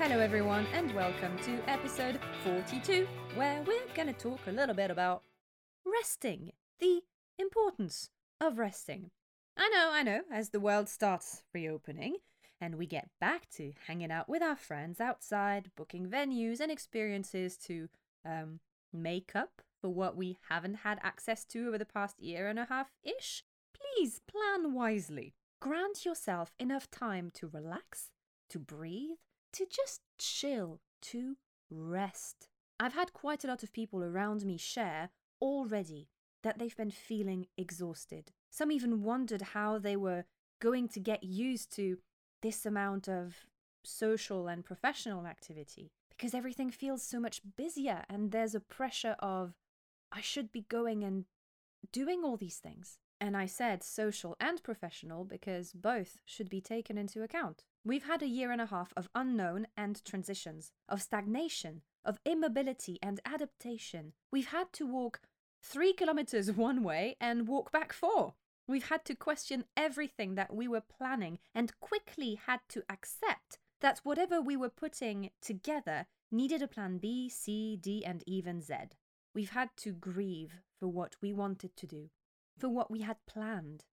Hello, everyone, and welcome to episode 42, where we're going to talk a little bit about resting, the importance of resting. I know, I know, as the world starts reopening and we get back to hanging out with our friends outside, booking venues and experiences to um, make up for what we haven't had access to over the past year and a half ish, please plan wisely. Grant yourself enough time to relax, to breathe, to just chill, to rest. I've had quite a lot of people around me share already that they've been feeling exhausted. Some even wondered how they were going to get used to this amount of social and professional activity because everything feels so much busier and there's a pressure of I should be going and doing all these things. And I said social and professional because both should be taken into account. We've had a year and a half of unknown and transitions, of stagnation, of immobility and adaptation. We've had to walk three kilometers one way and walk back four. We've had to question everything that we were planning and quickly had to accept that whatever we were putting together needed a plan B, C, D, and even Z. We've had to grieve for what we wanted to do, for what we had planned,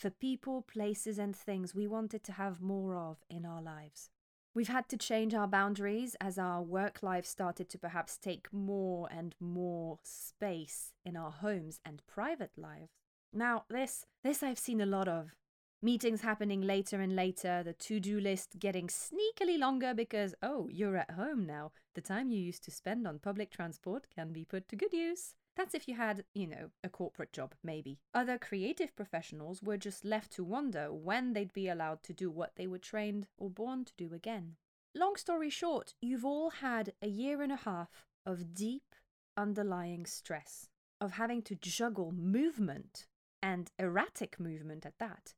for people, places, and things we wanted to have more of in our lives. We've had to change our boundaries as our work life started to perhaps take more and more space in our homes and private lives. Now, this this I've seen a lot of. Meetings happening later and later, the to-do list getting sneakily longer because oh, you're at home now. The time you used to spend on public transport can be put to good use. That's if you had, you know, a corporate job, maybe. Other creative professionals were just left to wonder when they'd be allowed to do what they were trained or born to do again. Long story short, you've all had a year and a half of deep underlying stress, of having to juggle movement and erratic movement at that,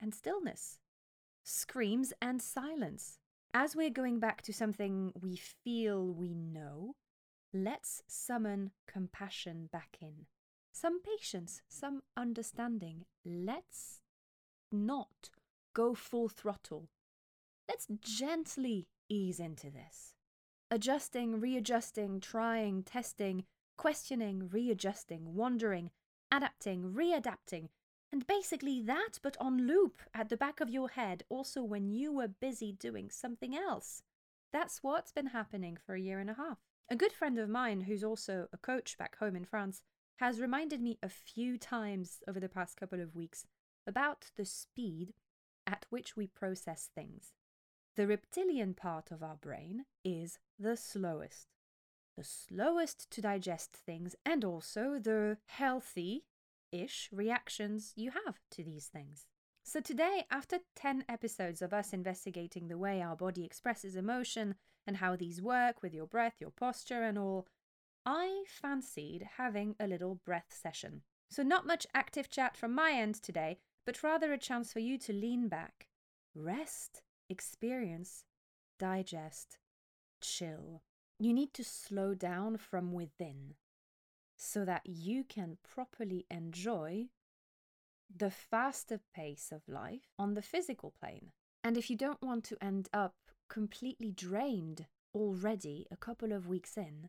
and stillness, screams and silence. As we're going back to something we feel we know, let's summon compassion back in. Some patience, some understanding. Let's not go full throttle. Let's gently ease into this. Adjusting, readjusting, trying, testing, questioning, readjusting, wondering, adapting, readapting, and basically that, but on loop at the back of your head, also when you were busy doing something else. That's what's been happening for a year and a half. A good friend of mine, who's also a coach back home in France, has reminded me a few times over the past couple of weeks about the speed at which we process things. The reptilian part of our brain is the slowest the slowest to digest things and also the healthy ish reactions you have to these things. So, today, after 10 episodes of us investigating the way our body expresses emotion and how these work with your breath, your posture, and all, I fancied having a little breath session. So, not much active chat from my end today, but rather a chance for you to lean back, rest, experience, digest, chill. You need to slow down from within so that you can properly enjoy the faster pace of life on the physical plane. And if you don't want to end up completely drained already a couple of weeks in,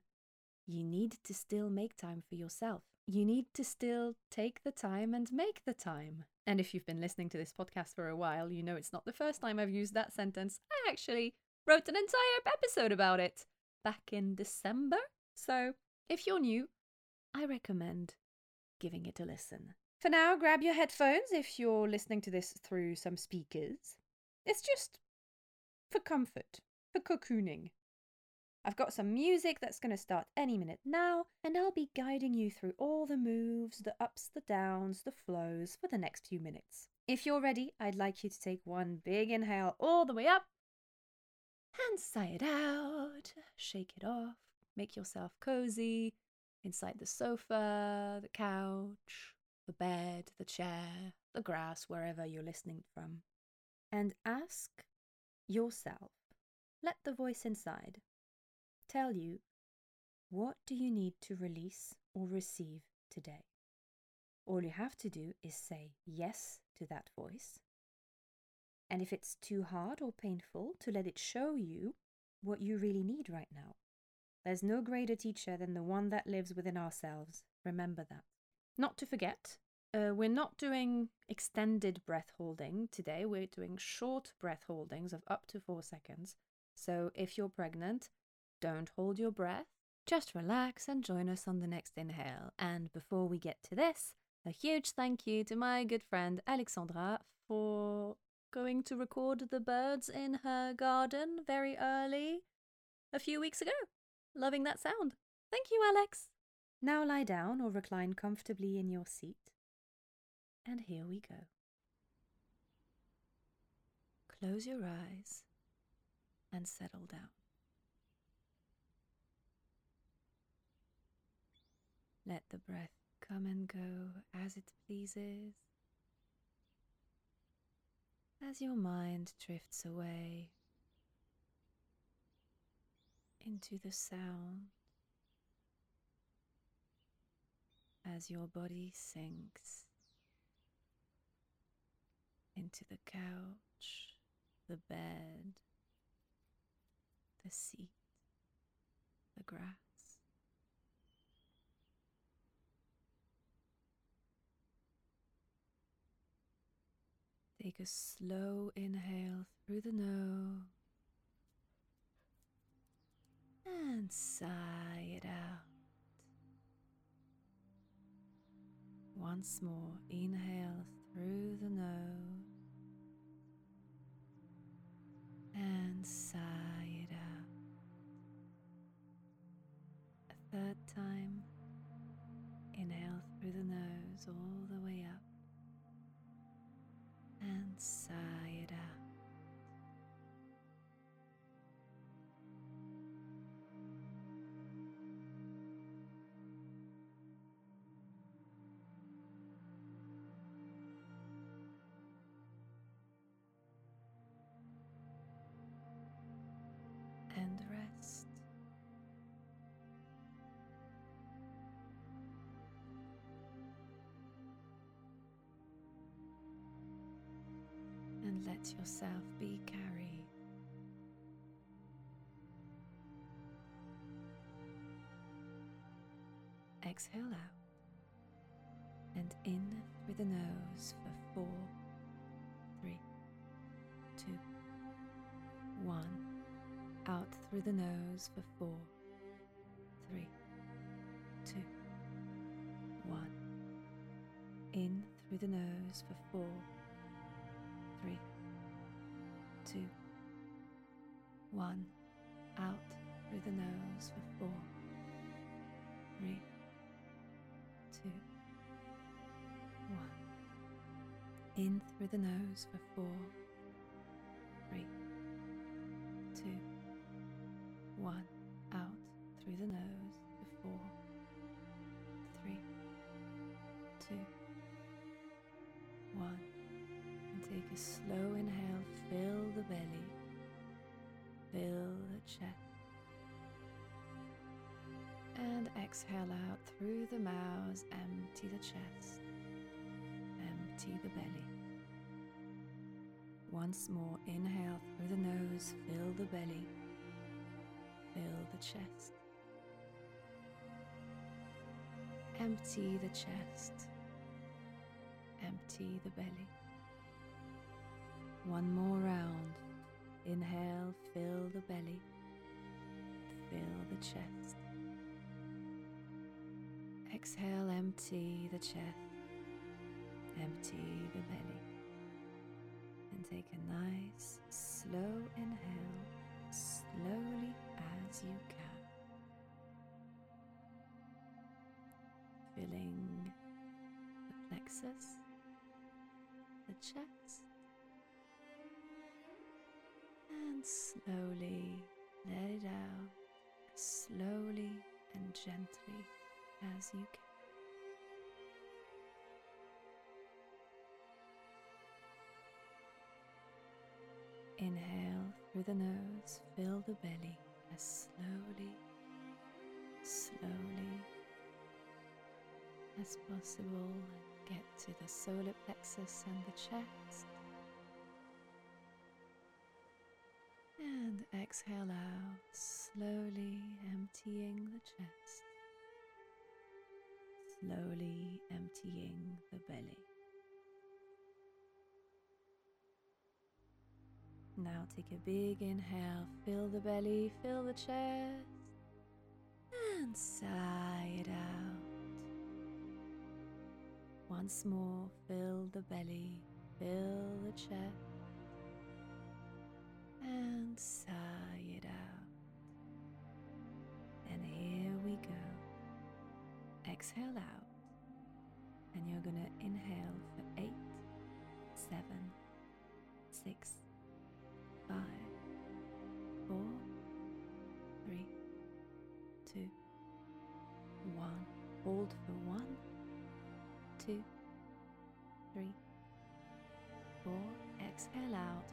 you need to still make time for yourself. You need to still take the time and make the time. And if you've been listening to this podcast for a while, you know it's not the first time I've used that sentence. I actually wrote an entire episode about it back in December. So if you're new, I recommend giving it a listen. For now, grab your headphones if you're listening to this through some speakers. It's just for comfort, for cocooning. I've got some music that's going to start any minute now, and I'll be guiding you through all the moves, the ups, the downs, the flows for the next few minutes. If you're ready, I'd like you to take one big inhale all the way up and sigh it out. Shake it off. Make yourself cozy inside the sofa, the couch, the bed, the chair, the grass, wherever you're listening from. And ask yourself, let the voice inside tell you what do you need to release or receive today. All you have to do is say yes to that voice and if it's too hard or painful, to let it show you what you really need right now. There's no greater teacher than the one that lives within ourselves. Remember that. Not to forget, uh, we're not doing extended breath holding today. We're doing short breath holdings of up to four seconds. So if you're pregnant, don't hold your breath. Just relax and join us on the next inhale. And before we get to this, a huge thank you to my good friend Alexandra for going to record the birds in her garden very early a few weeks ago. Loving that sound. Thank you, Alex. Now lie down or recline comfortably in your seat. And here we go. Close your eyes and settle down. Let the breath come and go as it pleases. As your mind drifts away into the sound, as your body sinks into the couch, the bed, the seat, the grass. Take a slow inhale through the nose and sigh it out. Once more, inhale through the nose. And sigh And rest. and let yourself be carried. Exhale out and in through the nose for four, Out through the nose for four, three, two, one. In through the nose for four three, two, one. Out through the nose for four, three, two, one. In through the nose for four, exhale out through the mouth, empty the chest, empty the belly. Once more, inhale through the nose, fill the belly, fill the chest, empty the chest, empty the belly. One more round. Inhale, fill the belly, fill the chest. Exhale, empty the chest, empty the belly. And take a nice, slow inhale, slowly as you can. Filling the plexus, the chest and slowly let it out slowly and gently as you can. Inhale through the nose, fill the belly as slowly, slowly as possible. Get to the solar plexus and the chest. And exhale out, slowly emptying the chest, slowly emptying the belly. Now take a big inhale, fill the belly, fill the chest, and sigh it out. Once more, fill the belly, fill the chest, and sigh it out. Exhale out, and you're going to inhale for eight, seven, six, five, four, three, two, one. Hold for one, two, three, four. Exhale out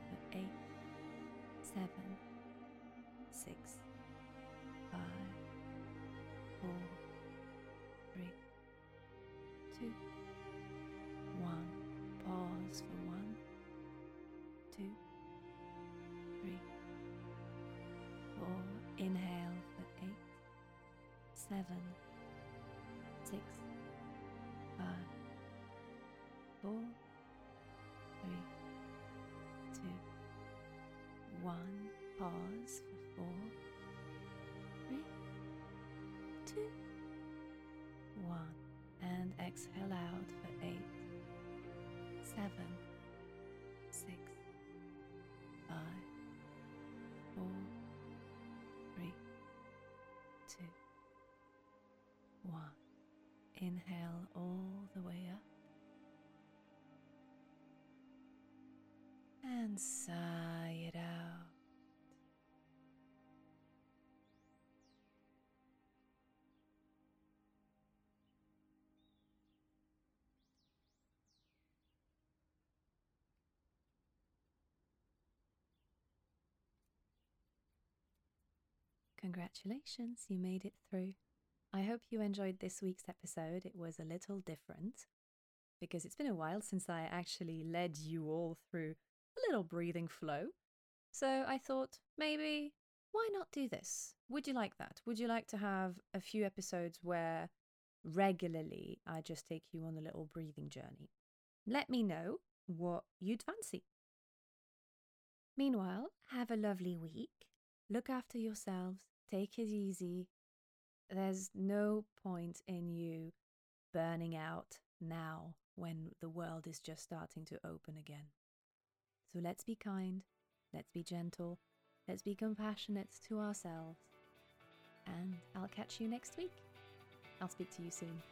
two, three, four. Inhale for eight, seven, six, five, four, three, two, one. Pause for four, three, two, one. And exhale out for eight, seven, five, four, three, two, one. Inhale all the way up and sigh it out. Congratulations, you made it through. I hope you enjoyed this week's episode. It was a little different because it's been a while since I actually led you all through a little breathing flow. So I thought maybe why not do this? Would you like that? Would you like to have a few episodes where regularly I just take you on a little breathing journey? Let me know what you'd fancy. Meanwhile, have a lovely week. Look after yourselves. Take it easy. There's no point in you burning out now when the world is just starting to open again. So let's be kind, let's be gentle, let's be compassionate to ourselves. And I'll catch you next week. I'll speak to you soon.